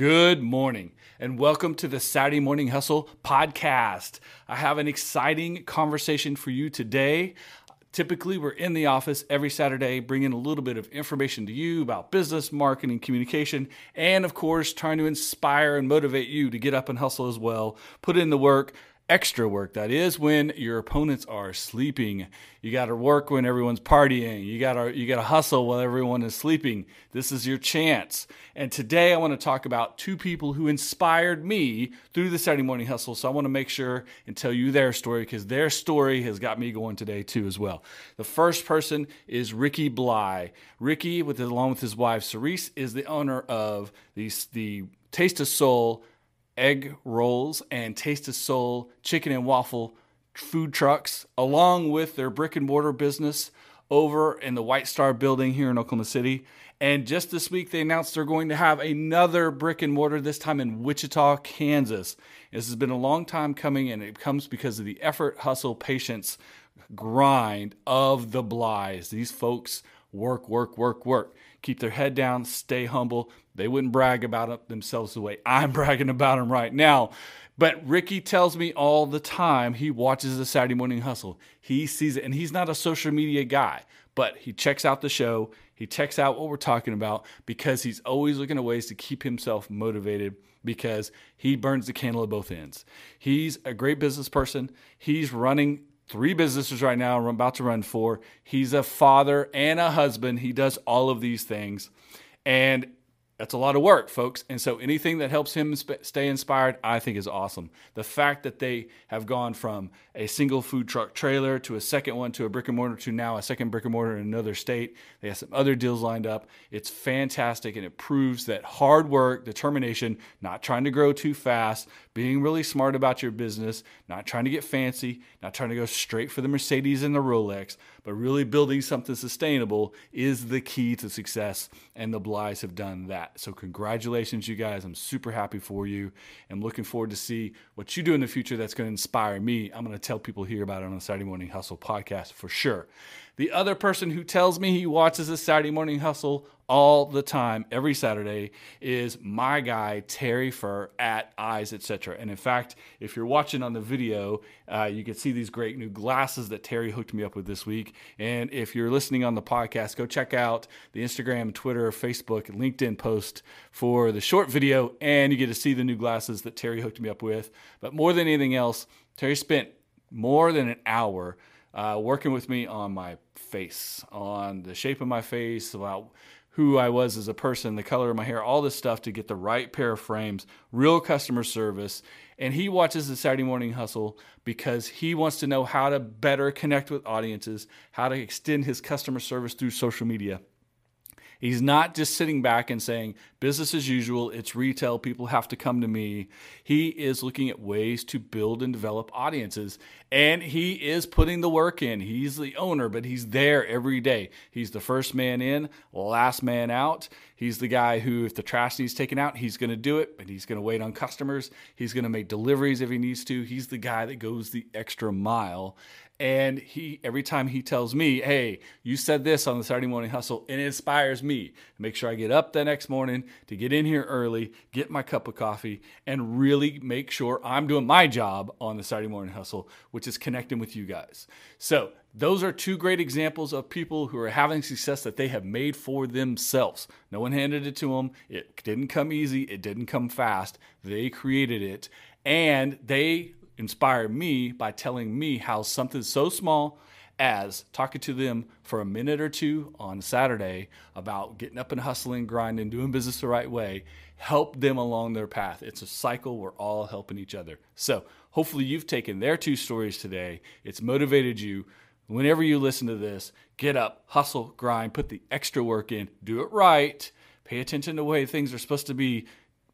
Good morning, and welcome to the Saturday Morning Hustle podcast. I have an exciting conversation for you today. Typically, we're in the office every Saturday bringing a little bit of information to you about business, marketing, communication, and of course, trying to inspire and motivate you to get up and hustle as well. Put in the work, extra work. That is when your opponents are sleeping. You got to work when everyone's partying. You got to you got to hustle while everyone is sleeping. This is your chance. And today i want to talk about two people who inspired me through the saturday morning hustle. So i want to make sure and tell you their story because their story has got me going today too as well. The first person is ricky bly. Ricky with along with his wife cerise is the owner of the, the taste of soul egg rolls and Taste of Soul chicken and waffle food trucks, along with their brick and mortar business over in the White Star building here in Oklahoma City. And just this week, they announced they're going to have another brick and mortar, this time in Wichita, Kansas. This has been a long time coming, and it comes because of the effort, hustle, patience, grind of the Blys. These folks work, work, work, work. Keep their head down, stay humble. They wouldn't brag about themselves the way I'm bragging about them right now. But Ricky tells me all the time he watches the Saturday Morning Hustle. He sees it, and he's not a social media guy, but he checks out the show. He checks out what we're talking about because he's always looking at ways to keep himself motivated because he burns the candle at both ends. He's a great business person. He's running three businesses right now. I'm about to run four. He's a father and a husband. He does all of these things. And that's a lot of work, folks. And so anything that helps him sp- stay inspired, I think is awesome. The fact that they have gone from a single food truck trailer to a second one to a brick and mortar to now a second brick and mortar in another state. They have some other deals lined up. It's fantastic and it proves that hard work, determination, not trying to grow too fast, being really smart about your business, not trying to get fancy, not trying to go straight for the Mercedes and the Rolex, but really building something sustainable is the key to success. And the Blys have done that. So, congratulations, you guys. I'm super happy for you and looking forward to see what you do in the future that's going to inspire me. I'm going to tell people here about it on the Saturday Morning Hustle podcast for sure. The other person who tells me he watches the Saturday Morning Hustle all the time, every Saturday, is my guy Terry Fur at Eyes Etc. And in fact, if you're watching on the video, uh, you can see these great new glasses that Terry hooked me up with this week. And if you're listening on the podcast, go check out the Instagram, Twitter, Facebook, LinkedIn post for the short video, and you get to see the new glasses that Terry hooked me up with. But more than anything else, Terry spent more than an hour uh, working with me on my face, on the shape of my face, about who I was as a person, the color of my hair, all this stuff to get the right pair of frames, real customer service. And he watches the Saturday Morning Hustle because he wants to know how to better connect with audiences, how to extend his customer service through social media. He's not just sitting back and saying, business as usual, it's retail, people have to come to me. He is looking at ways to build and develop audiences, and he is putting the work in. He's the owner, but he's there every day. He's the first man in, last man out. He's the guy who, if the trash needs taken out, he's going to do it, but he's going to wait on customers. He's going to make deliveries if he needs to. He's the guy that goes the extra mile. And he every time he tells me, "Hey, you said this on the Saturday morning hustle," it inspires me to make sure I get up the next morning to get in here early, get my cup of coffee, and really make sure I'm doing my job on the Saturday morning hustle, which is connecting with you guys. So those are two great examples of people who are having success that they have made for themselves. No one handed it to them. It didn't come easy. It didn't come fast. They created it, and they inspired me by telling me how something so small as talking to them for a minute or two on Saturday about getting up and hustling, grinding, doing business the right way, help them along their path. It's a cycle. We're all helping each other. So hopefully you've taken their two stories today. It's motivated you. Whenever you listen to this, get up, hustle, grind, put the extra work in, do it right, pay attention to the way things are supposed to be,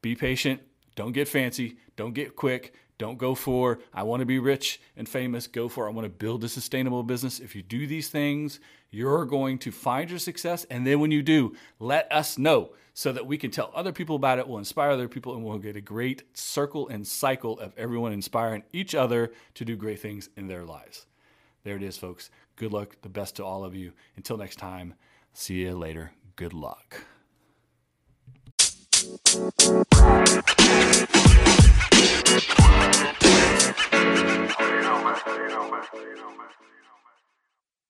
be patient, don't get fancy, don't get quick, don't go for, I want to be rich and famous. Go for, I want to build a sustainable business. If you do these things, you're going to find your success. And then when you do, let us know so that we can tell other people about it. We'll inspire other people and we'll get a great circle and cycle of everyone inspiring each other to do great things in their lives. There it is, folks. Good luck. The best to all of you. Until next time, see you later. Good luck.